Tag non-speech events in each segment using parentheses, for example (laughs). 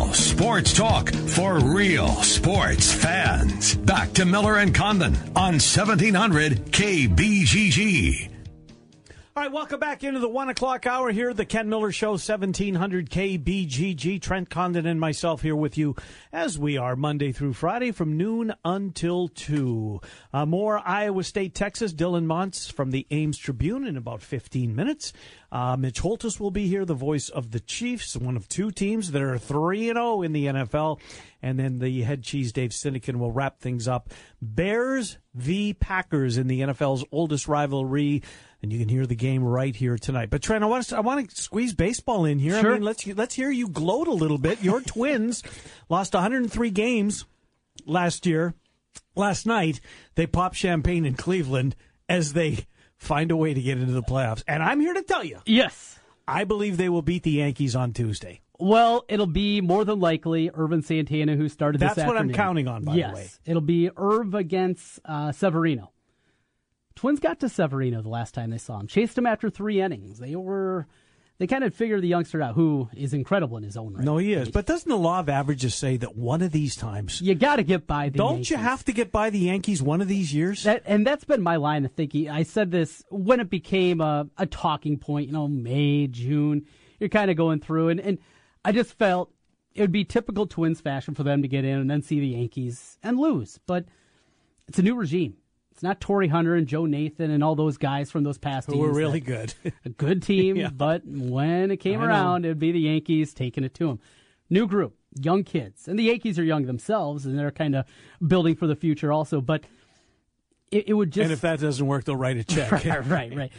Real sports talk for real sports fans. Back to Miller and Condon on 1700 KBGG. All right, welcome back into the one o'clock hour here, the Ken Miller Show, 1700 KBGG. Trent Condon and myself here with you as we are Monday through Friday from noon until 2. Uh, more Iowa State, Texas. Dylan Montz from the Ames Tribune in about 15 minutes. Uh, Mitch Holtis will be here, the voice of the Chiefs, one of two teams that are 3 and 0 in the NFL. And then the head cheese, Dave Sinekin, will wrap things up. Bears v. Packers in the NFL's oldest rivalry and you can hear the game right here tonight. But Trent, I want to I want to squeeze baseball in here. Sure. I mean, let's let's hear you gloat a little bit. Your (laughs) Twins lost 103 games last year. Last night they popped champagne in Cleveland as they find a way to get into the playoffs. And I'm here to tell you, Yes. I believe they will beat the Yankees on Tuesday. Well, it'll be more than likely Ervin Santana who started That's what I'm counting on, by the way. It'll be Irv against uh, Severino. Twins got to Severino the last time they saw him. Chased him after three innings. They were they kind of figure the youngster out, who is incredible in his own right. No, he is. But doesn't the law of averages say that one of these times, you got to get by the don't you Yankees. have to get by the Yankees one of these years? That and that's been my line of thinking. I said this when it became a, a talking point. You know, May, June. You're kind of going through, and and I just felt it would be typical Twins fashion for them to get in and then see the Yankees and lose. But it's a new regime. It's not Torii Hunter and Joe Nathan and all those guys from those past Who teams. were really good. (laughs) a good team, (laughs) Yeah. but when it came I know. around, it'd be the Yankees taking it to them. New group, young kids, and the Yankees are young themselves, and they're kind of building for the future also. But it, it would just and if that doesn't work, they'll write a (laughs) check. right, right, right.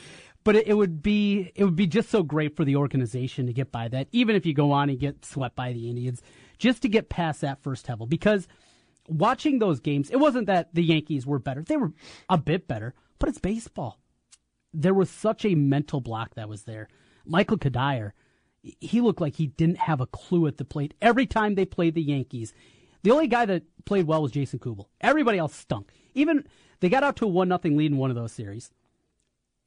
But it, it would be it would be just so great for the organization to get by that, even if you go on and get swept by the Indians, just to get past that first level. Because watching those games, it wasn't that the Yankees were better; they were a bit better. But it's baseball. There was such a mental block that was there. Michael Cuddyer, he looked like he didn't have a clue at the plate every time they played the Yankees. The only guy that played well was Jason Kubel. Everybody else stunk. Even they got out to a one nothing lead in one of those series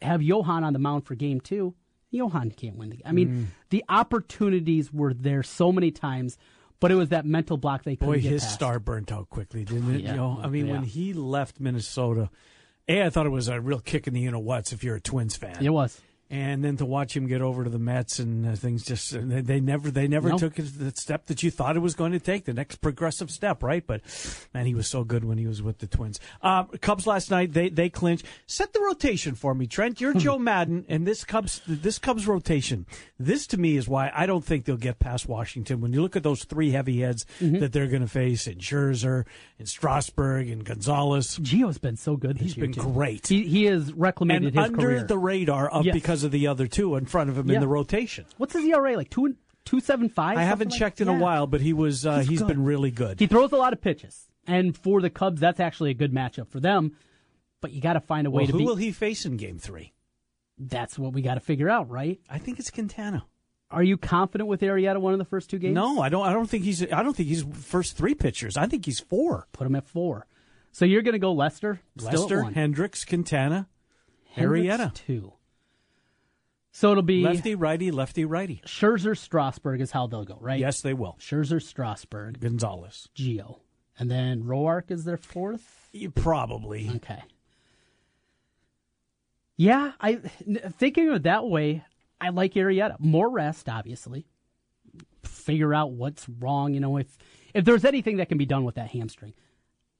have Johan on the mound for game two, Johan can't win the game. I mean, Mm. the opportunities were there so many times, but it was that mental block they couldn't Boy, get his past. star burnt out quickly, didn't it? Yeah. You know, I mean, when he left Minnesota, a I thought it was a real kick in the you know whats if you're a Twins fan. It was. And then to watch him get over to the Mets and uh, things just they, they never they never No. took the step that you thought it was going to take the next progressive step right but man he was so good when he was with the Twins uh, Cubs last night they they clinched set the rotation for me Trent you're Joe Maddon and this Cubs this Cubs rotation this to me is why I don't think they'll get past Washington when you look at those three heavy heads Mm-hmm. that they're going to face in Scherzer and Strasburg and Gonzalez Gio's been so good. This He's been great. He, he has reclamated and his under career. the radar of Yes. because of the other two in front of him in the rotation What's his ERA like? Two two seven five. I haven't checked in a while, but he was uh, He's he's been really good. He throws a lot of pitches, and for the Cubs, that's actually a good matchup for them. But you got to find a way well, to who beat. will he face in Game Three? That's what we got to figure out, right? I think it's Quintana. Are you confident with Arrieta one of the first two games? No, I don't. I don't think he's. I don't think he's first three pitchers. I think he's four. Put him at four. So you're going to go Lester, Lester. Hendricks, Quintana, Hendricks, Arrieta. two. So it'll be lefty, righty, lefty, righty. Scherzer, Strasburg is how they'll go, right? Yes, they will. Scherzer, Strasburg, Gonzalez, Gio, and then Roark is their fourth. You probably. Okay. Yeah, I thinking of it that way. I like Arrieta. More rest, obviously. Figure out what's wrong. You know, if if there's anything that can be done with that hamstring,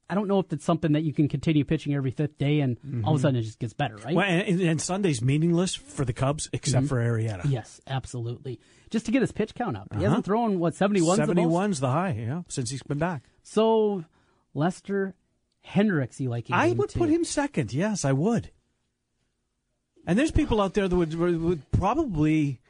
I don't know if it's something that you can continue pitching every fifth day and all of a sudden it just gets better, right? Well, and, and Sunday's meaningless for the Cubs except for Arrieta. Yes, absolutely. Just to get his pitch count up. He Uh-huh. hasn't thrown what seventy one. Seventy one's the high, yeah, since he's been back. So Lester Hendricks, you like? I would two. put him second. Yes, I would. And there's people out there that would, would probably,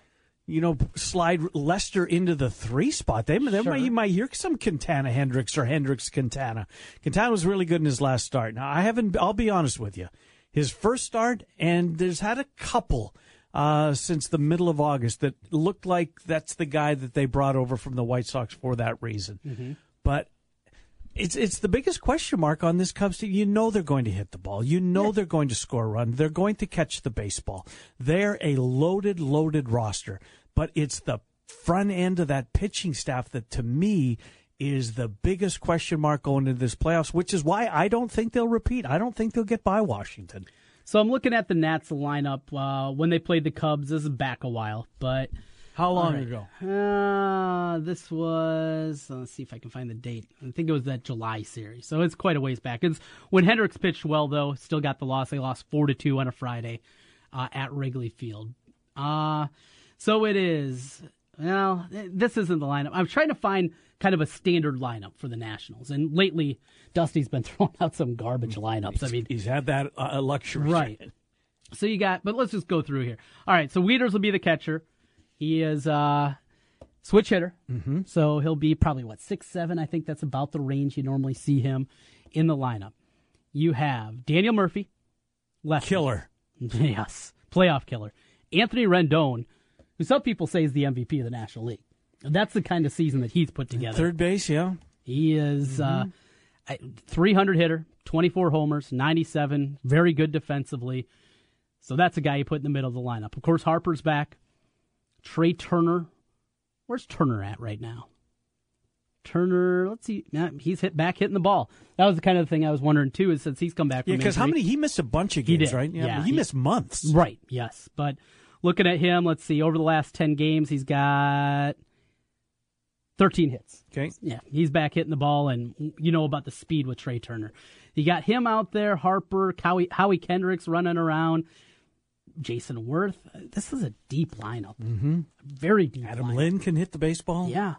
you know, slide Lester into the three spot. They, they Sure. might, you might hear some Quintana Hendricks or Hendricks Quintana. Quintana was really good in his last start. Now I haven't. I'll be honest with you. His first start, and there's had a couple uh, since the middle of August that looked like that's the guy that they brought over from the White Sox for that reason. But it's it's the biggest question mark on this Cubs team. You know they're going to hit the ball. You know they're going to score a run. They're going to catch the baseball. They're a loaded, loaded roster. But it's the front end of that pitching staff that to me is the biggest question mark going into this playoffs, which is why I don't think they'll repeat. I don't think they'll get by Washington. So I'm looking at the Nats lineup uh, when they played the Cubs. This is back a while, but how long right. ago? Uh, this was let's see if I can find the date. I think it was that July series, so it's quite a ways back. It's when Hendricks pitched well, though. Still got the loss. They lost four to two on a Friday uh, at Wrigley Field. Uh so it is. Well, this isn't the lineup. I'm trying to find kind of a standard lineup for the Nationals, and lately Dusty's been (laughs) throwing out some garbage lineups. I mean, he's had that uh, luxury, right? So you got, but let's just go through here. All right, so Wieters will be the catcher. He is uh switch hitter, mm-hmm. so he'll be probably what six seven. I think that's about the range you normally see him in the lineup. You have Daniel Murphy, left killer, (laughs) yes, playoff killer. Anthony Rendon, who some people say is the MVP of the National League. That's the kind of season that he's put together. Third base, yeah. He is uh, mm-hmm. uh, 300 hitter, 24 homers, 97, very good defensively. So that's a guy you put in the middle of the lineup. Of course, Harper's back. Trea Turner. Where's Turner at right now? Turner, let's see. he's hit back hitting the ball. That was the kind of thing I was wondering too. Is since he's come back, yeah, because how many he missed a bunch of games, right? Yeah, he, he, missed months, right? Yes, but looking at him, let's see. Over the last ten games, he's got thirteen hits. Okay, yeah, he's back hitting the ball, and you know about the speed with Trea Turner. You got him out there, Harper, Howie, Howie Kendricks running around. Jayson Werth. This is a deep lineup. Mm-hmm. Very deep. Adam lineup. Lind can hit the baseball. Yeah.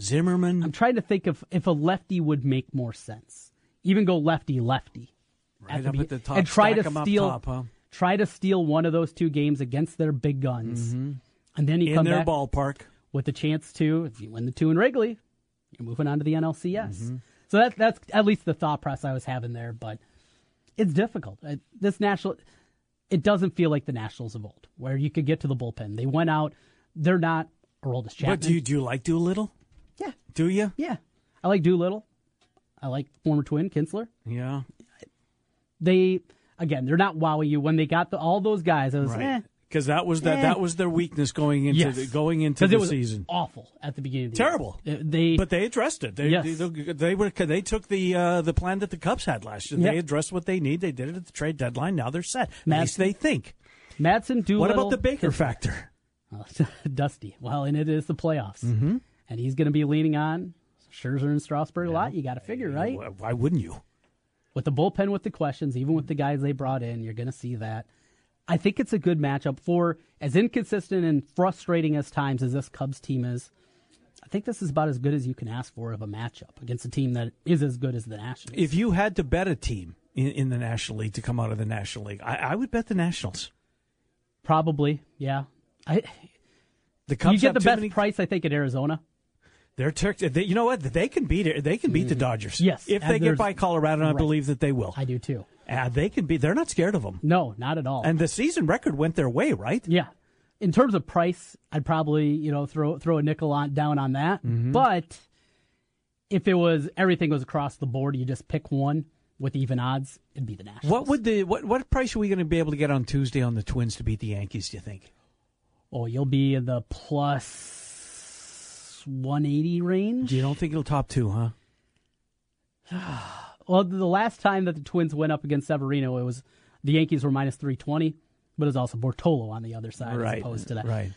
Zimmerman. I'm trying to think of if a lefty would make more sense. Even go lefty lefty. Right at up at the top. And try to steal top, huh? try to steal one of those two games against their big guns. Mm-hmm. And then you in come their back ballpark with a chance to if you win the two in Wrigley, you're moving on to the NLCS. Mm-hmm. So that's that's at least the thought process I was having there, but it's difficult. This national it doesn't feel like the Nationals of old, where you could get to the bullpen. They went out. They're not Aroldis Chapman. But do you, do you like Doolittle? Yeah. Do you? Yeah. I like Doolittle. I like former twin Kintzler. Yeah. They again, they're not wowing you when they got the, all those guys. I was right. eh, because that was that eh. that was their weakness going into yes. the, going into the it was season. Awful at the beginning. Of the Terrible. Year. They but they addressed it. They yes. they, they, were they took the uh, the plan that the Cubs had last year. Yep. They addressed what they need. They did it at the trade deadline. Now they're set. At least they think. Madson Doolittle. What about the Baker factor? (laughs) Dusty. Well, and it is the playoffs, mm-hmm. and he's going to be leaning on Scherzer and Strasburg a lot. You got to figure, right? Why wouldn't you? With the bullpen, with the questions, even with the guys they brought in, you're going to see that. I think it's a good matchup for as inconsistent and frustrating as times as this Cubs team is. I think this is about as good as you can ask for of a matchup against a team that is as good as the Nationals. If you had to bet a team in, in the National League to come out of the National League, I, I would bet the Nationals. Probably, yeah. I, the Cubs you get the best many... price, I think, at Arizona. They're. They, you know what? They can beat it. They can beat the mm-hmm. Dodgers. Yes, if they get by Colorado, I right. believe that they will. I do too. Uh, they can be. They're not scared of them. No, not at all. And the season record went their way, right? Yeah. In terms of price, I'd probably you know throw throw a nickel on down on that. Mm-hmm. But if it was everything was across the board, you just pick one with even odds, it'd be the Nationals. What would the what what price are we going to be able to get on Tuesday on the Twins to beat the Yankees? Do you think? Oh, you'll be in the plus one eighty range. You don't think it'll top two, huh? (sighs) (sighs) well, the last time that the Twins went up against Severino, it was the Yankees were minus three twenty, but it was also Bartolo on the other side right, as opposed to that. Right.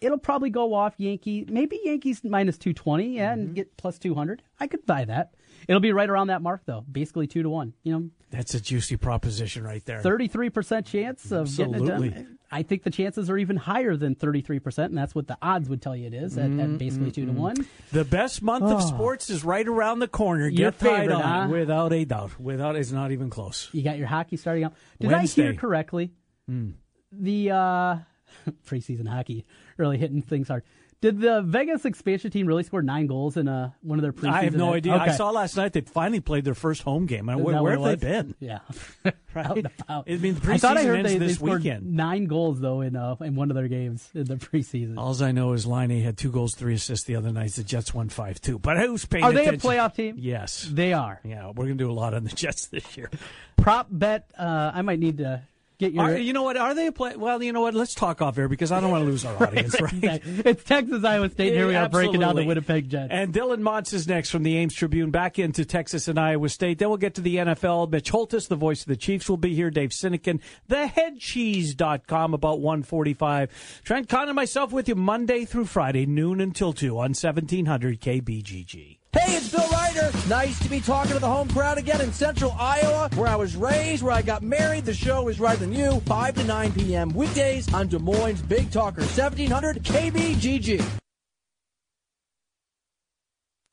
It'll probably go off Yankee, maybe Yankees minus two twenty, yeah, Mm-hmm. and get plus two hundred. I could buy that. It'll be right around that mark though, basically two to one. You know, that's a juicy proposition right there. Thirty-three percent chance of Absolutely. getting it done. I think the chances are even higher than thirty-three percent, and that's what the odds would tell you it is at, at mm-hmm. basically two to mm-hmm. one. The best month Oh. of ah. sports is right around the corner. Your Get tied favorite, on huh? without a doubt. Without it's not even close. You got your hockey starting out. Did Wednesday. I hear correctly? Hmm. The uh, (laughs) preseason hockey really hitting things hard. Did the Vegas expansion team really score nine goals in uh, one of their preseason? I have no idea. I saw last night they finally played their first home game. Is where, where have they been? (laughs) Yeah, (laughs) Right? About. I mean, I thought I heard they, they this scored weekend. nine goals though in uh, in one of their games in the preseason. All I know is Laine had two goals, three assists the other night. The Jets won five two. But who's paying Are they a playoff team? Yes. They are. Yeah, we're gonna do a lot on the (laughs) Jets this year. Prop bet. Uh, I might need to Get your. Are, you know what? Are they a play? Well, you know what? Let's talk off air because I don't want to lose our (laughs) audience. Right? it's Texas, Iowa State. and Here we are breaking down the Winnipeg Jets. And Dylan Montz is next from the Ames Tribune, back into Texas and Iowa State. Then we'll get to the NFL. Mitch Holtis, the voice of the Chiefs, will be here. Dave Sinekin, theheadcheese.com, about 145. Trent Conn and myself with you Monday through Friday, noon until 2 on 1700 KBGG. Hey, it's Bill Ryder. Nice to be talking to the home crowd again in central Iowa, where I was raised, where I got married. The show is right than you, 5 to 9 p.m. weekdays on Des Moines Big Talker, 1700 KBGG.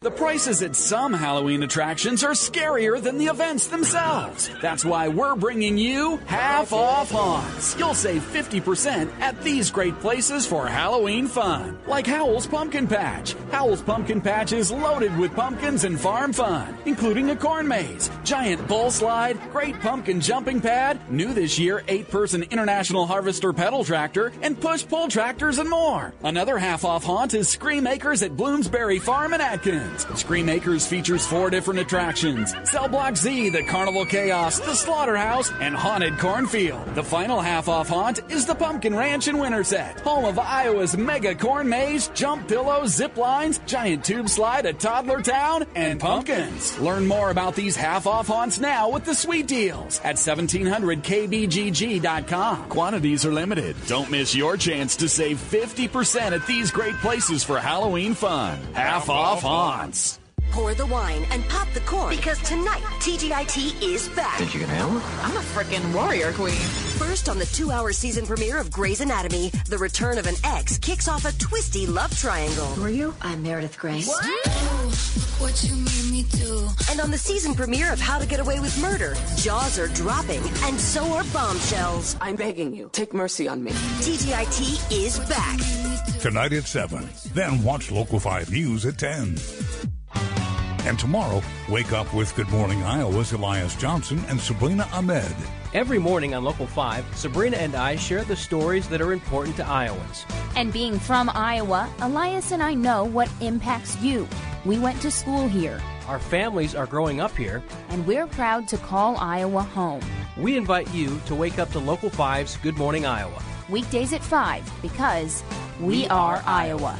The prices at some Halloween attractions are scarier than the events themselves. That's why we're bringing you half off haunts. You'll save 50% at these great places for Halloween fun. Like Howell's Pumpkin Patch. Howell's Pumpkin Patch is loaded with pumpkins and farm fun, including a corn maze, giant bull slide, great pumpkin jumping pad, new this year 8-person International Harvester pedal tractor, and push-pull tractors and more. Another half off haunt is Scream Acres at Bloomsbury Farm in Atkins. Scream Acres features four different attractions Cell Block Z, the Carnival Chaos, the Slaughterhouse, and Haunted Cornfield. The final half off haunt is the Pumpkin Ranch in Winterset, home of Iowa's mega corn maze, jump pillows, zip lines, giant tube slide a Toddler Town, and pumpkins. Learn more about these half off haunts now with the sweet deals at 1700kbgg.com. Quantities are limited. Don't miss your chance to save 50% at these great places for Halloween fun. Half off haunts. Pour the wine and pop the corn because tonight TGIT is back. Think you can handle it? I'm a freaking warrior queen. First on the two-hour season premiere of Grey's Anatomy, the return of an ex kicks off a twisty love triangle. Who are you? I'm Meredith Grey. What you made me do. And on the season premiere of How to Get Away with Murder, jaws are dropping and so are bombshells. I'm begging you, take mercy on me. TGIT is back. Tonight at 7. Then watch Local 5 News at 10. And tomorrow, wake up with Good Morning Iowa's Elias Johnson and Sabrina Ahmed. Every morning on Local 5, Sabrina and I share the stories that are important to Iowans. And being from Iowa, Elias and I know what impacts you. We went to school here, Our families are growing up here. and we're proud to call Iowa home. We invite you to wake up to Local 5's Good Morning Iowa. Weekdays at 5 because we are Iowa.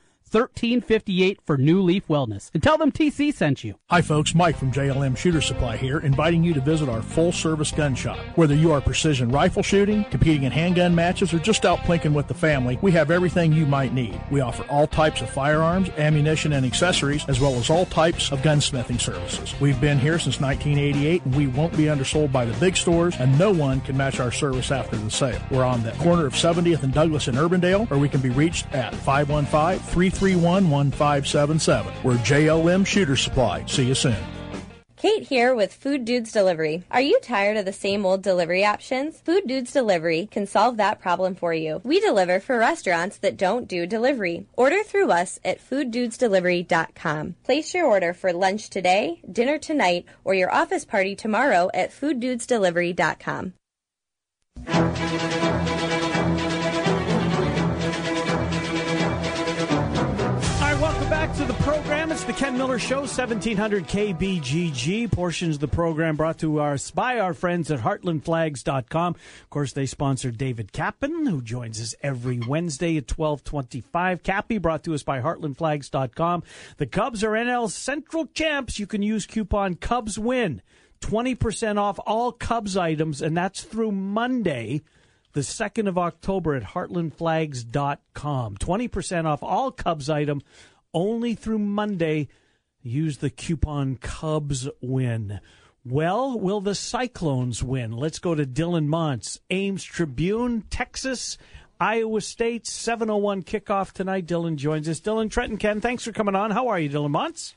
1358 for New Leaf Wellness. And tell them TC sent you. Hi, folks. Mike from JLM Shooter Supply here, inviting you to visit our full service gun shop. Whether you are precision rifle shooting, competing in handgun matches, or just out plinking with the family, we have everything you might need. We offer all types of firearms, ammunition, and accessories, as well as all types of gunsmithing services. We've been here since 1988, and we won't be undersold by the big stores, and no one can match our service after the sale. We're on the corner of 70th and Douglas in Urbandale, or we can be reached at 515 331 1577. We're JLM Shooter Supply. See you soon. Kate here with Food Dudes Delivery. Are you tired of the same old delivery options? Food Dudes Delivery can solve that problem for you. We deliver for restaurants that don't do delivery. Order through us at fooddudesdelivery.com. Place your order for lunch today, dinner tonight, or your office party tomorrow at fooddudesdelivery.com. the Ken Miller Show, 1700 KBGG. Portions of the program brought to us by our friends at heartlandflags.com. Of course, they sponsor David Kappen, who joins us every Wednesday at 1225. Cappy brought to us by heartlandflags.com. The Cubs are NL Central champs. You can use coupon CubsWin 20% off all Cubs items, and that's through Monday, the 2nd of October at heartlandflags.com. 20% off all Cubs item only through Monday. Use the coupon Cubs win. Well, will the Cyclones win? Let's go to Dylan Montz, Ames Tribune, Texas, Iowa State, 701 kickoff tonight. Dylan joins us. Dylan, Trenton, Ken, thanks for coming on. How are you, Dylan Montz?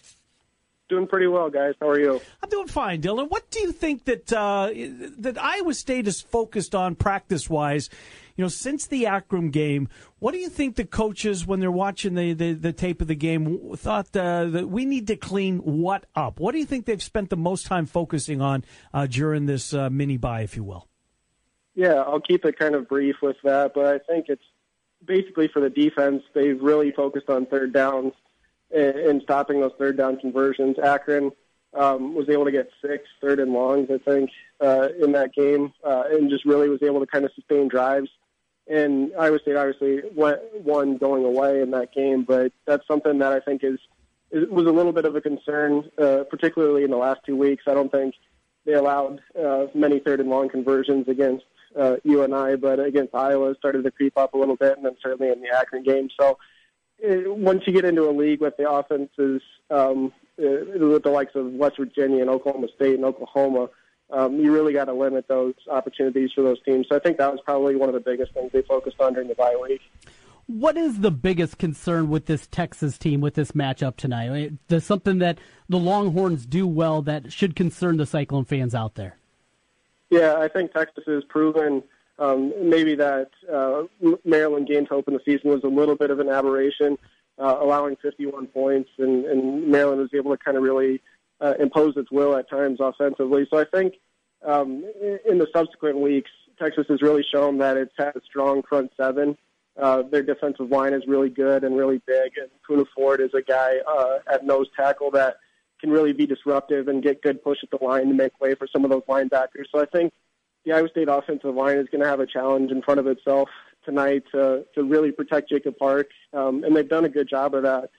Doing pretty well, guys. How are you? I'm doing fine, Dylan. What do you think that uh, that Iowa State is focused on practice wise? You know, since the Akron game, what do you think the coaches, when they're watching the, the, the tape of the game, thought uh, that we need to clean what up? What do you think they've spent the most time focusing on uh, during this uh, mini bye, if you will? Yeah, I'll keep it kind of brief with that, but I think it's basically for the defense. They've really focused on third downs and, stopping those third down conversions. Akron um, was able to get six third and longs, I think, uh, in that game, uh, and just really was able to kind of sustain drives. And Iowa State obviously went one going away in that game, but that's something that I think is, is was a little bit of a concern, uh, particularly in the last two weeks. I don't think they allowed uh, many third and long conversions against uh, UNI, but against Iowa started to creep up a little bit, and then certainly in the Akron game. So uh, once you get into a league with the offenses um, uh, with the likes of West Virginia and Oklahoma State and Oklahoma, um, you really got to limit those opportunities for those teams. So I think that was probably one of the biggest things they focused on during the bye week. What is the biggest concern with this Texas team with this matchup tonight? There's something that the Longhorns do well that should concern the Cyclone fans out there. Yeah, I think Texas has proven um, maybe that uh, Maryland game to open the season was a little bit of an aberration, uh, allowing 51 points, and, and Maryland was able to kind of really uh, impose its will at times offensively. So I think um, in the subsequent weeks, Texas has really shown that it's had a strong front seven. Uh, their defensive line is really good and really big, and Poona Ford is a guy uh, at nose tackle that can really be disruptive and get good push at the line to make way for some of those linebackers. So I think the Iowa State offensive line is going to have a challenge in front of itself tonight to to really protect Jacob Park, um, and they've done a good job of that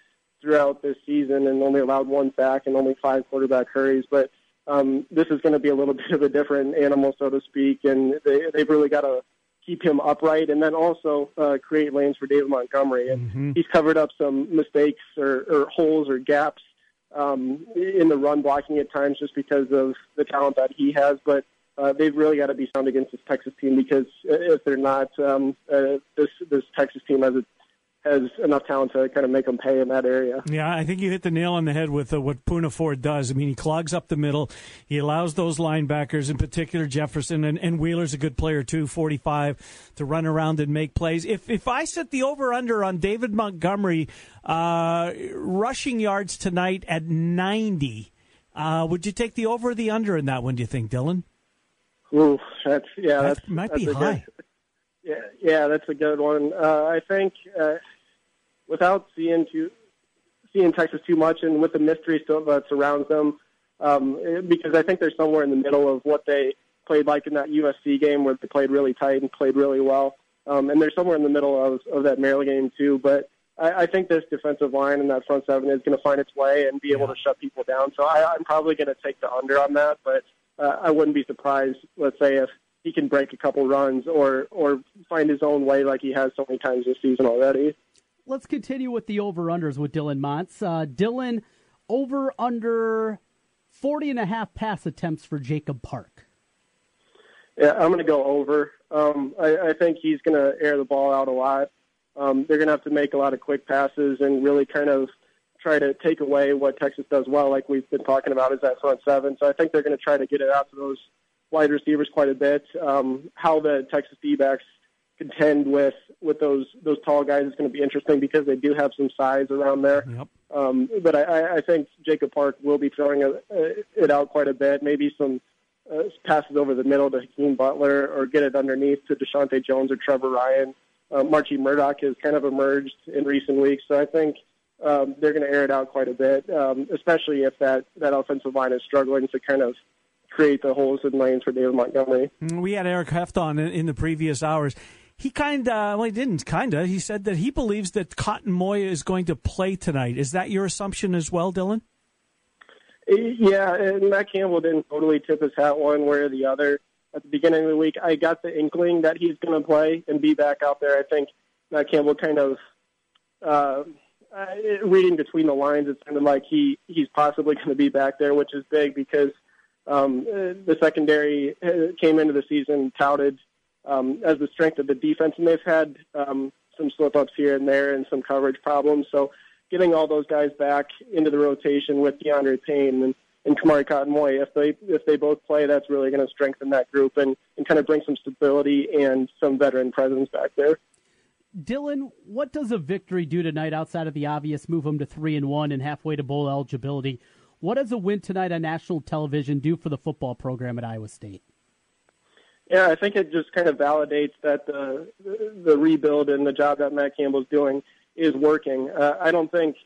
throughout this season, and only allowed one sack and only five quarterback hurries. But um, this is going to be a little (laughs) bit of a different animal, so to speak, and they, they've really got to keep him upright and then also uh, create lanes for David Montgomery. And mm-hmm. he's covered up some mistakes or, or holes or gaps um, in the run blocking at times just because of the talent that he has. But uh, they've really got to be sound against this Texas team because if they're not, um, uh, this this Texas team has a, has enough talent to kind of make them pay in that area. Yeah, I think you hit the nail on the head with uh, what Poona Ford does. I mean, he clogs up the middle. He allows those linebackers, in particular Jefferson and, and Wheeler's a good player too, 45, to run around and make plays. If if I set the over under on David Montgomery uh, rushing yards tonight at 90, uh, would you take the over or the under in that one? Do you think, Dylan? Ooh, that's yeah, that's, that might that's be high. Good, yeah, yeah, that's a good one. Uh, I think uh, without seeing too seeing Texas too much, and with the mystery still that surrounds them, um, because I think they're somewhere in the middle of what they played like in that USC game where they played really tight and played really well, um, and they're somewhere in the middle of of that Maryland game too. But I, I think this defensive line and that front seven is going to find its way and be able to shut people down. So I, I'm probably going to take the under on that, but uh, I wouldn't be surprised, let's say, if he can break a couple runs or or find his own way like he has so many times this season already. Let's continue with the over unders with Dylan Montz. Uh, Dylan, over under 40 and a half pass attempts for Jacob Park. Yeah, I'm going to go over. Um, I, I think he's going to air the ball out a lot. Um, they're going to have to make a lot of quick passes and really kind of try to take away what Texas does well, like we've been talking about, is that front seven. So I think they're going to try to get it out to those wide receivers quite a bit. Um, how the Texas D-backs contend with with those those tall guys is going to be interesting because they do have some size around there. Yep. Um, but I, I think Jacob Park will be throwing a, a, it out quite a bit. Maybe some uh, passes over the middle to Hakeem Butler or get it underneath to Deshaunte Jones or Trever Ryen. Uh, Marchie Murdock has kind of emerged in recent weeks, so I think um, they're going to air it out quite a bit, um, especially if that, that offensive line is struggling to kind of create the holes and lanes for David Montgomery. Mm, we had Eric Heft on in, in the previous hours. He kind of, well, he didn't kind of. He said that he believes that Cotton Moya is going to play tonight. Is that your assumption as well, Dylan? Yeah, and Matt Campbell didn't totally tip his hat one way or the other at the beginning of the week. I got the inkling that he's going to play and be back out there. I think Matt Campbell kind of uh, uh, reading between the lines, it sounded like he he's possibly (laughs) going to be back there, which is big because um, uh, the secondary uh, came into the season touted um, as the strength of the defense, and they've had um, some slip ups here and there and some coverage problems. So getting all those guys back into the rotation with D'Andre Payne and, and Kamari Cotton Moy, if they if they both play, that's really going to strengthen that group and, and kind of bring some stability and some veteran presence back there. Dylan, what does a victory do tonight outside of the obvious move them to three and one and halfway to bowl eligibility? What does a win tonight on national television do for the football program at Iowa State? Yeah, I think it just kind of validates that the the rebuild and the job that Matt Campbell's doing is working. Uh, I don't think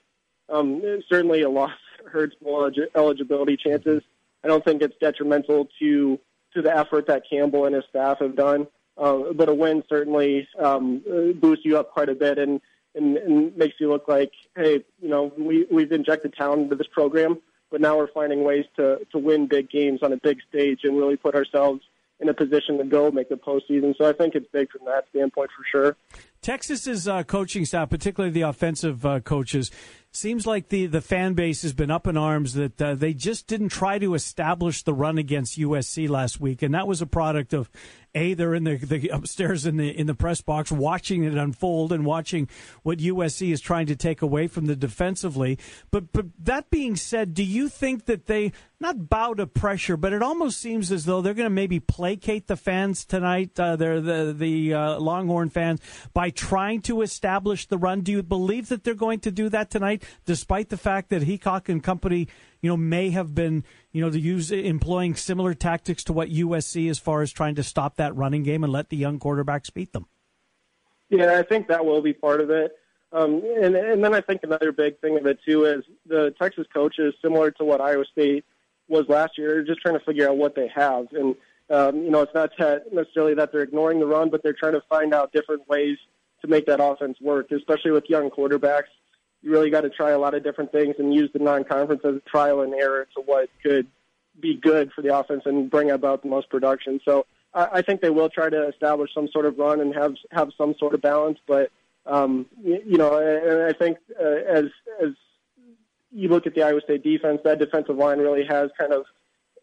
um, certainly a loss (laughs) hurts bowl eligibility chances. I don't think it's detrimental to to the effort that Campbell and his staff have done. Uh, but a win certainly um, boosts you up quite a bit and, and, and makes you look like, hey, you know, we, we've injected talent into this program, but now we're finding ways to, to win big games on a big stage and really put ourselves in a position to go make the postseason. So I think it's big from that standpoint for sure. Texas's uh, coaching staff, particularly the offensive uh, coaches, seems like the, the fan base has been up in arms that uh, they just didn't try to establish the run against USC last week, and that was a product of a they're in the, the upstairs in the in the press box watching it unfold and watching what USC is trying to take away from the defensively. But but that being said, do you think that they not bow to pressure, but it almost seems as though they're going to maybe placate the fans tonight, uh, they're the the uh, Longhorn fans, by trying to establish the run. Do you believe that they're going to do that tonight? despite the fact that Heacock and company, you know, may have been, you know, to use employing similar tactics to what USC as far as trying to stop that running game and let the young quarterbacks beat them. Yeah, I think that will be part of it. Um, and, and then I think another big thing of it too is the Texas coaches, similar to what Iowa State was last year, just trying to figure out what they have. And um, you know, it's not necessarily that they're ignoring the run, but they're trying to find out different ways to make that offense work, especially with young quarterbacks you really got to try a lot of different things and use the non-conference as a trial and error to what could be good for the offense and bring about the most production. So I, I think they will try to establish some sort of run and have have some sort of balance. But um, you, you know, and I think uh, as as you look at the Iowa State defense, that defensive line really has kind of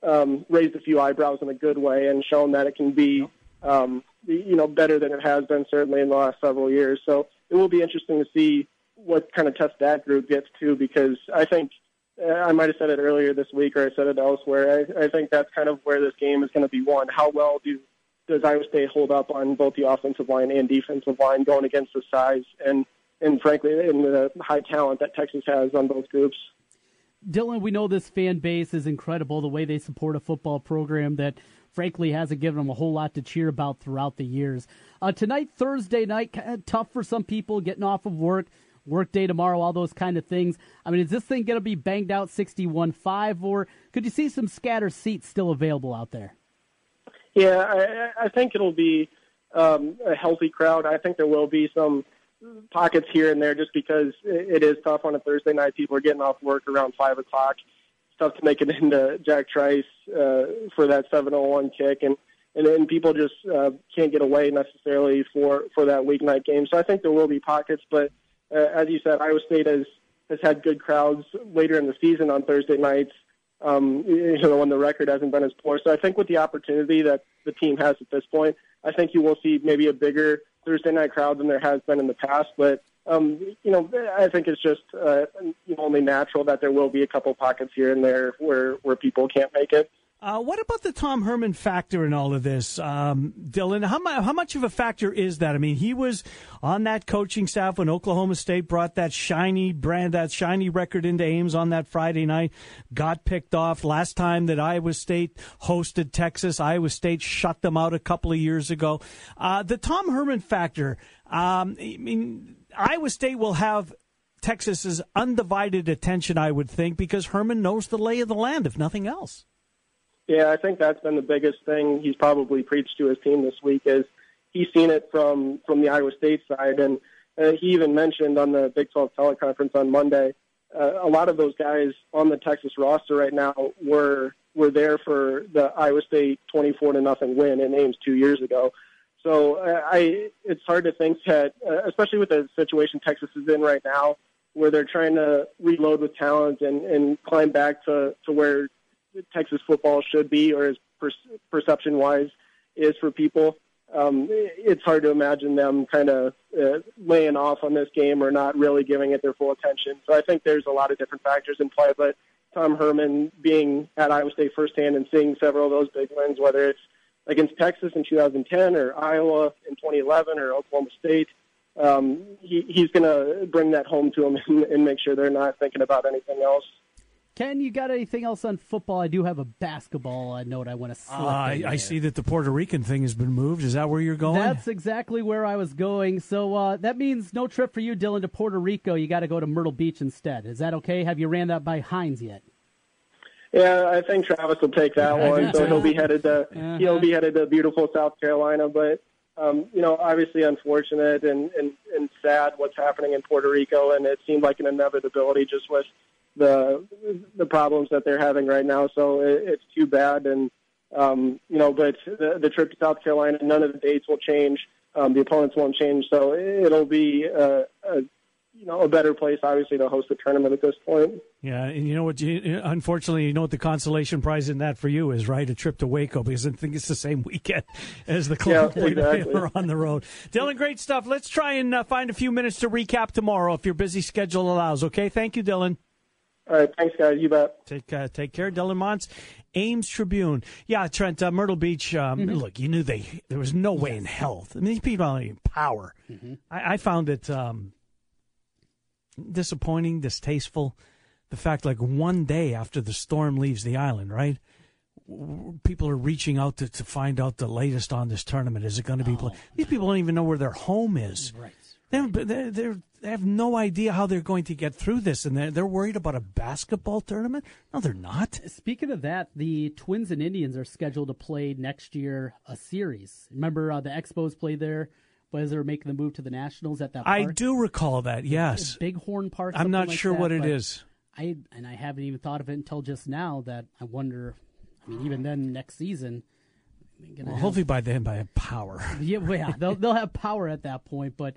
um, raised a few eyebrows in a good way and shown that it can be, um, you know, better than it has been certainly in the last several years. So it will be interesting to see what kind of test that group gets to because I think uh, I might have said it earlier this week or I said it elsewhere. I, I think that's kind of where this game is going to be won. How well do does Iowa State hold up on both the offensive line and defensive line going against the size and and frankly in the high talent that Texas has on both groups. Dylan, we know this fan base is incredible. The way they support a football program that, frankly, hasn't given them a whole lot to cheer about throughout the years. Uh, tonight, Thursday night, kind of tough for some people getting off of work workday tomorrow, all those kind of things. I mean, is this thing going to be banged out 61 5, or could you see some scatter seats still available out there? Yeah, I, I think it'll be um, a healthy crowd. I think there will be some pockets here and there just because it is tough on a Thursday night. People are getting off work around 5 o'clock. It's tough to make it (laughs) into Jack Trice uh, for that 701 kick. And and then people just uh, can't get away necessarily for for that weeknight game. So I think there will be pockets, but uh, as you said, Iowa State has has had good crowds later in the season on Thursday nights. Um, you know, when the record hasn't been as poor. So I think with the opportunity that the team has at this point, I think you will see maybe a bigger Thursday night crowd than there has been in the past. But um, you know, I think it's just uh, only natural that there will be a couple pockets here and there where where people can't make it. Uh, what about the Tom Herman factor in all of this, um, Dylan? How, mu- how much of a factor is that? I mean, he was on that coaching staff when Oklahoma State brought that shiny brand, that shiny record into Ames on that Friday night, got picked off. Last time that Iowa State hosted Texas, Iowa State shut them out a couple of years ago. Uh, the Tom Herman factor, um, I mean, Iowa State will have Texas's undivided attention, I would think, because Herman knows the lay of the land, if nothing else. Yeah, I think that's been the biggest thing he's probably preached to his team this week is he's seen it from from the Iowa State side, and uh, he even mentioned on the Big 12 teleconference on Monday uh, a lot of those guys on the Texas roster right now were were there for the Iowa State 24 to nothing win in Ames two years ago. So uh, I, it's hard to think that, uh, especially with the situation Texas is in right now, where they're trying to reload with talent and, and climb back to, to where Texas football should be or is per, perception wise is for people. Um, it's hard to imagine them kind of uh, laying off on this game or not really giving it their full attention. So I think there's a lot of different factors in play, but Tom Herman being at Iowa State firsthand and seeing several of those big wins, whether it's against Texas in 2010 or Iowa in 2011 or Oklahoma State, um, he, he's going to bring that home to them and, (laughs) and make sure they're not thinking about anything else. Ken, you got anything else on football? I do have a basketball uh, note I want to slip. Uh, I, I see that the Puerto Rican thing has been moved. Is that where you're going? That's exactly where I was going. So uh, that means no trip for you, Dylan, to Puerto Rico. You got to go to Myrtle Beach instead. Is that okay? Have you ran that by Hines yet? Yeah, I think Travis will take that one. So he'll be headed to (laughs) Uh-huh. he'll be headed to beautiful South Carolina. But um, you know, obviously unfortunate and, and and sad what's happening in Puerto Rico, and it seemed like an inevitability just with the the problems that they're having right now. So it, it's too bad, and um, you know, but the, the trip to South Carolina, none of the dates will change. Um, the opponents won't change, so it'll be uh, a you know a better place, obviously, to host the tournament at this point. Yeah, and you know what? You, unfortunately, you know what the consolation prize in that for you is, right? A trip to Waco because I think it's the same weekend (laughs) as the club Yeah, exactly. (laughs) Baylor on the road. Dylan, great stuff. Let's try and uh, find a few minutes to recap tomorrow if your busy schedule allows. Okay, thank you, Dylan. All right, thanks, guys. You bet. Take uh, take care, Dylan Montz, Ames Tribune. Yeah, Trent, uh, Myrtle Beach. Um, Look, you knew they there was no way in hell. I mean, these people don't have power. I, I found it um, disappointing, distasteful. The fact, like one day after the storm leaves the island, right? People are reaching out to, to find out the latest on this tournament. Is it going to be? played? These people don't even know where their home is. Right. They, don't- they're, they're, they have no idea how they're going to get through this, and they're, they're worried about a basketball tournament. No, they're not. Speaking of that, the Twins and Indians are scheduled to play next year a series. Remember uh, the Expos played there, but as they were making the move to the Nationals at that point. I do recall that. Yes, Bighorn Park. I'm not like sure that, what it is. I and I haven't even thought of it until just now. That I wonder. I mean, even then, next season. Well, have- hopefully by then, by a power. (laughs) yeah, well, yeah, they'll they'll have power at that point. But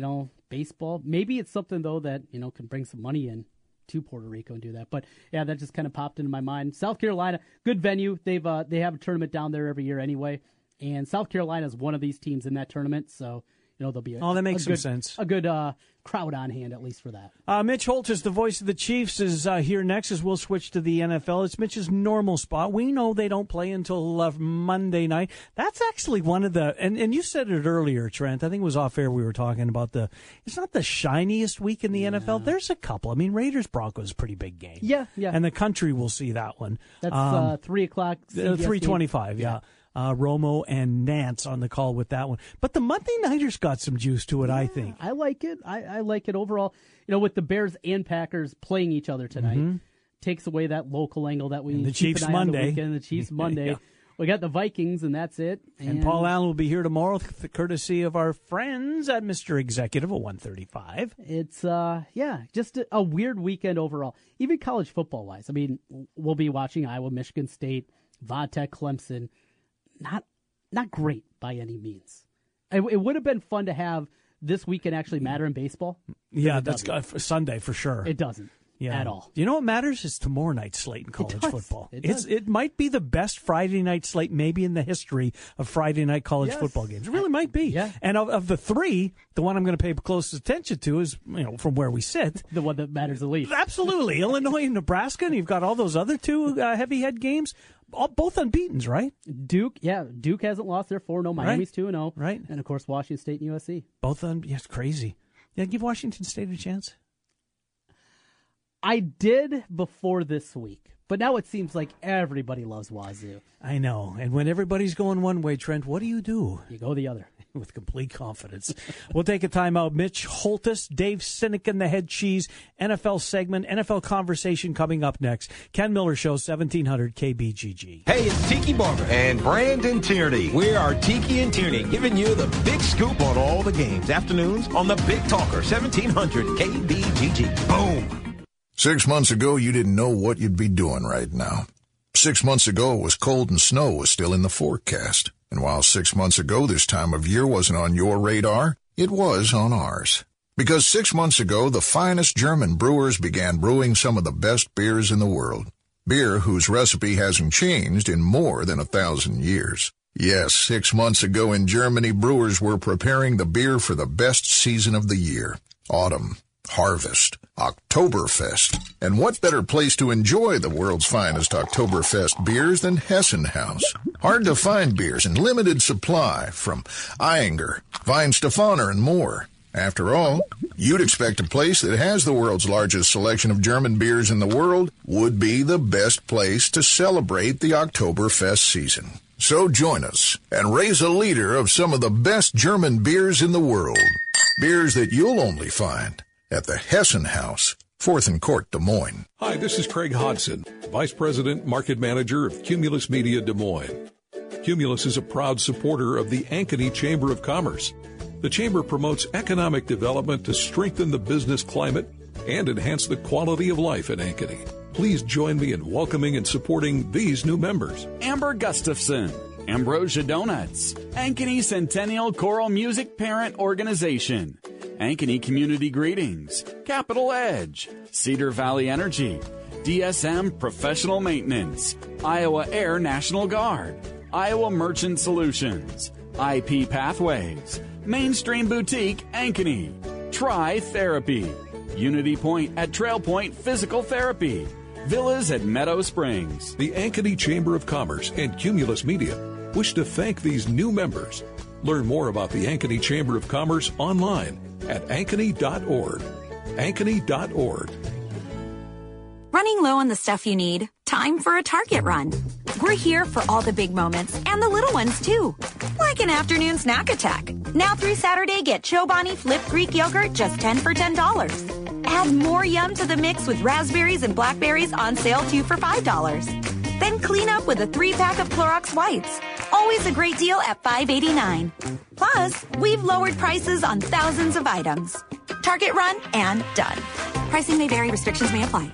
you know, baseball. Maybe it's something though that you know can bring some money in to Puerto Rico and do that. But yeah, that just kind of popped into my mind. South Carolina, good venue. They've uh, they have a tournament down there every year anyway, and South Carolina is one of these teams in that tournament. So you know there'll be a, Oh, that makes some good, sense. A good uh, crowd on hand at least for that. Uh, Mitch Holtis, the voice of the Chiefs, is uh, here next as we'll switch to the NFL. It's Mitch's normal spot. We know they don't play until uh, Monday night. That's actually one of the, and, and you said it earlier, Trent. I think it was off air we were talking about the, it's not the shiniest week in the NFL. There's a couple. I mean, Raiders Broncos pretty big game. Yeah, yeah. And the country will see that one. That's Um, uh, three o'clock. Uh, CBS game. 325, yeah. Uh, Romo and Nance on the call with that one. But the Monday Nighters got some juice to it, I think. I like it. I, I like it overall. You know, with the Bears and Packers playing each other tonight, Mhm. takes away that local angle that we And the Chiefs on the Monday. weekend, the Chiefs (laughs) Monday. Yeah. We got the Vikings, and that's it. And, Paul Allen will be here tomorrow, courtesy of our friends at Mr. Executive at 135. It's uh yeah, just a, a weird weekend overall. Even college football wise. I mean, we'll be watching Iowa, Michigan State, Vodtech, Clemson. Not not great by any means. It, it would have been fun to have this weekend actually matter in baseball. Yeah, that's uh, for Sunday for sure. It doesn't yeah. at all. You know what matters is tomorrow night's slate in college does. football. It it's does. it might be the best Friday night slate maybe in the history of Friday night college Yes. football games. It really might be. Yeah. And of, of the three, the one I'm going to pay closest attention to is you know from where we sit. The one that matters the least. Absolutely, Illinois and Nebraska, and you've got all those other two uh, heavy head games, all, both unbeaten's, right? Duke, yeah, Duke hasn't lost their 4 0. Miami's 2 0. Right. And of course, Washington State and USC. Both un. Yeah, it's crazy. Yeah, give Washington State a chance. I did before this week, but now it seems like everybody loves Wazoo. I know. And when everybody's going one way, Trent, what do you do? You go the other. With complete confidence. we'll take a timeout. Mitch Holtis, Dave Sinekin, the head cheese, NFL segment, NFL conversation coming up next. Ken Miller Show, 1700 KBGG. Hey, it's Tiki Barber and Brandon Tierney. We are Tiki and Tierney, giving you the big scoop on all the games. Afternoons on the Big Talker, 1700 KBGG. Boom. Six months ago, you didn't know what you'd be doing right now. Six months ago, it was cold and snow was still in the forecast. And while six months ago this time of year wasn't on your radar, it was on ours. Because six months ago, the finest German brewers began brewing some of the best beers in the world. Beer whose recipe hasn't changed in more than a thousand years. Yes, six months ago in Germany, brewers were preparing the beer for the best season of the year. Autumn. Harvest. Oktoberfest. And what better place to enjoy the world's finest Oktoberfest beers than Hessen Haus? Hard to find beers in limited supply from Ayinger, Weihenstephaner, and more. After all, you'd expect a place that has the world's largest selection of German beers in the world would be the best place to celebrate the Oktoberfest season. So join us and raise a liter of some of the best German beers in the world. Beers that you'll only find at the Hessen Haus, 4th and Court, Des Moines. Hi, this is Craig Hodson, Vice President, Market Manager of Cumulus Media Des Moines. Cumulus is a proud supporter of the Ankeny Chamber of Commerce. The Chamber promotes economic development to strengthen the business climate and enhance the quality of life in Ankeny. Please join me in welcoming and supporting these new members. Amber Gustafson, Ambrosia Donuts, Ankeny Centennial Choral Music Parent Organization, Ankeny Community Greetings, Capital Edge, Cedar Valley Energy, DSM Professional Maintenance, Iowa Air National Guard, Iowa Merchant Solutions, IP Pathways, Mainstream Boutique Ankeny, Tri Therapy, Unity Point at Trail Point Physical Therapy, Villas at Meadow Springs. The Ankeny Chamber of Commerce and Cumulus Media wish to thank these new members. Learn more about the Ankeny Chamber of Commerce online at ankeny.org. Ankeny.org. Running low on the stuff you need? Time for a Target run. We're here for all the big moments and the little ones too. Like an afternoon snack attack. Now through Saturday, get Chobani Flip Greek Yogurt just 10 for $10. Add more yum to the mix with raspberries and blackberries on sale 2 for $5. Then clean up with a 3-pack of Clorox wipes. Always a great deal at $5.89. Plus, we've lowered prices on thousands of items. Target run and done. Pricing may vary, restrictions may apply.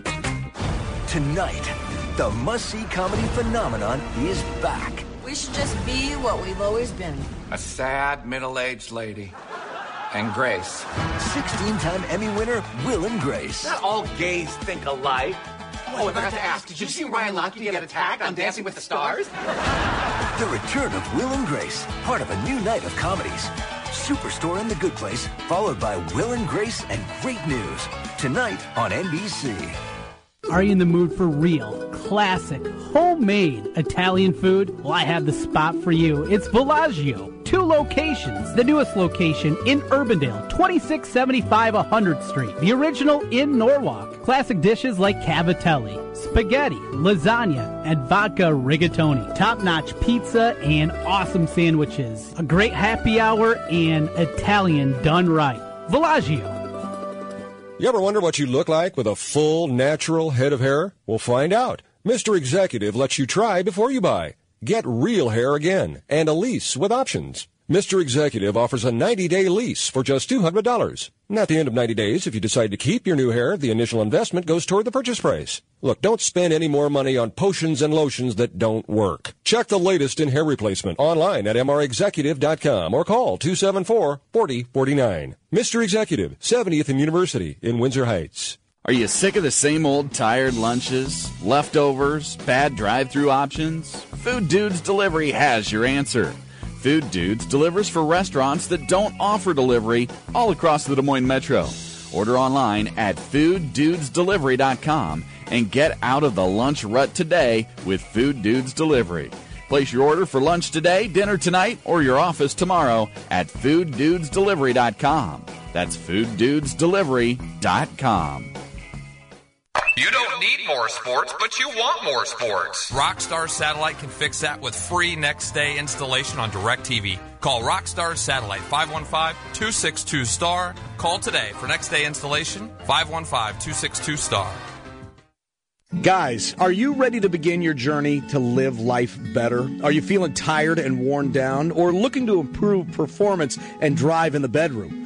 Tonight, the must-see comedy phenomenon is back. We should just be what we've always been. A sad middle-aged lady. And Grace. 16-time Emmy winner Will and Grace. Not all gays think alike. Oh, I forgot to ask, did you see Ryan Lochte get attacked on Dancing with the Stars? The return of Will and Grace, part of a new night of comedies. Superstore and The Good Place, followed by Will and Grace and great news. Tonight on NBC. Are you in the mood for real, classic, homemade Italian food? Well, I have the spot for you. It's Villaggio. Two locations. The newest location in Urbandale, 2675 100th Street. The original in Norwalk. Classic dishes like cavatelli, spaghetti, lasagna, and vodka rigatoni. Top-notch pizza and awesome sandwiches. A great happy hour and Italian done right. Villaggio. You ever wonder what you look like with a full, natural head of hair? We'll find out. Mr. Executive lets you try before you buy. Get real hair again and a lease with options. Mr. Executive offers a 90-day lease for just $200. And at the end of 90 days, if you decide to keep your new hair, the initial investment goes toward the purchase price. Look, don't spend any more money on potions and lotions that don't work. Check the latest in hair replacement online at mrexecutive.com or call 274-4049. Mr. Executive, 70th and University in Windsor Heights. Are you sick of the same old tired lunches, leftovers, bad drive through options? Food Dudes Delivery has your answer. Food Dudes delivers for restaurants that don't offer delivery all across the Des Moines Metro. Order online at fooddudesdelivery.com and get out of the lunch rut today with Food Dudes Delivery. Place your order for lunch today, dinner tonight, or your office tomorrow at fooddudesdelivery.com. That's fooddudesdelivery.com. You don't need more sports, but you want more sports. Rockstar Satellite can fix that with free next day installation on DirecTV. Call Rockstar Satellite 515-262-STAR. Call today for next day installation 515-262-STAR. Guys, are you ready to begin your journey to live life better? Are you feeling tired and worn down or looking to improve performance and drive in the bedroom?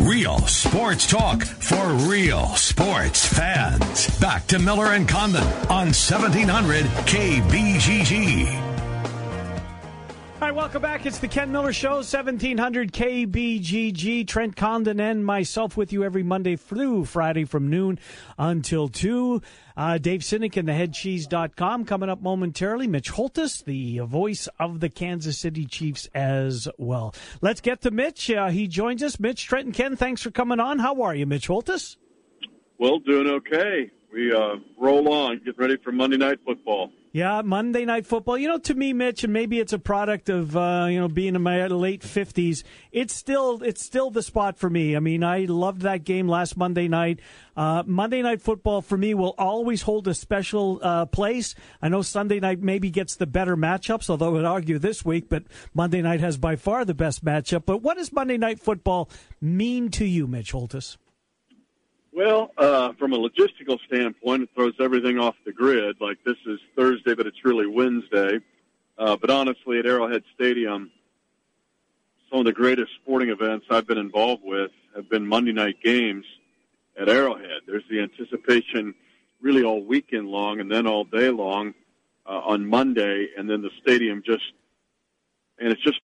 Real sports talk for real sports fans. Back to Miller and Condon on 1700 KBGG. All right, welcome back. It's the Ken Miller Show, 1700 KBGG. Trent Condon and myself with you every Monday through Friday from noon until 2. Uh, Dave Cynic and theheadcheese.com coming up momentarily. Mitch Holthus, the voice of the Kansas City Chiefs as well. Let's get to Mitch. Uh, he joins us. Mitch, Trent, and Ken, thanks for coming on. How are you, Mitch Holthus? Well, doing okay. We uh, roll on, get ready for Monday Night Football. Yeah, Monday Night Football. You know, to me, Mitch, and maybe it's a product of uh, you know being in my late fifties. It's still it's still the spot for me. I mean, I loved that game last Monday night. Uh, Monday Night Football for me will always hold a special uh, place. I know Sunday night maybe gets the better matchups, although I would argue this week, but Monday night has by far the best matchup. But what does Monday Night Football mean to you, Mitch Holthus? Well, uh, from a logistical standpoint, it throws everything off the grid. Like this is Thursday, but it's really Wednesday. Uh, but honestly, at Arrowhead Stadium, some of the greatest sporting events I've been involved with have been Monday night games at Arrowhead. There's the anticipation really all weekend long and then all day long uh, on Monday, and then the stadium just, and it's just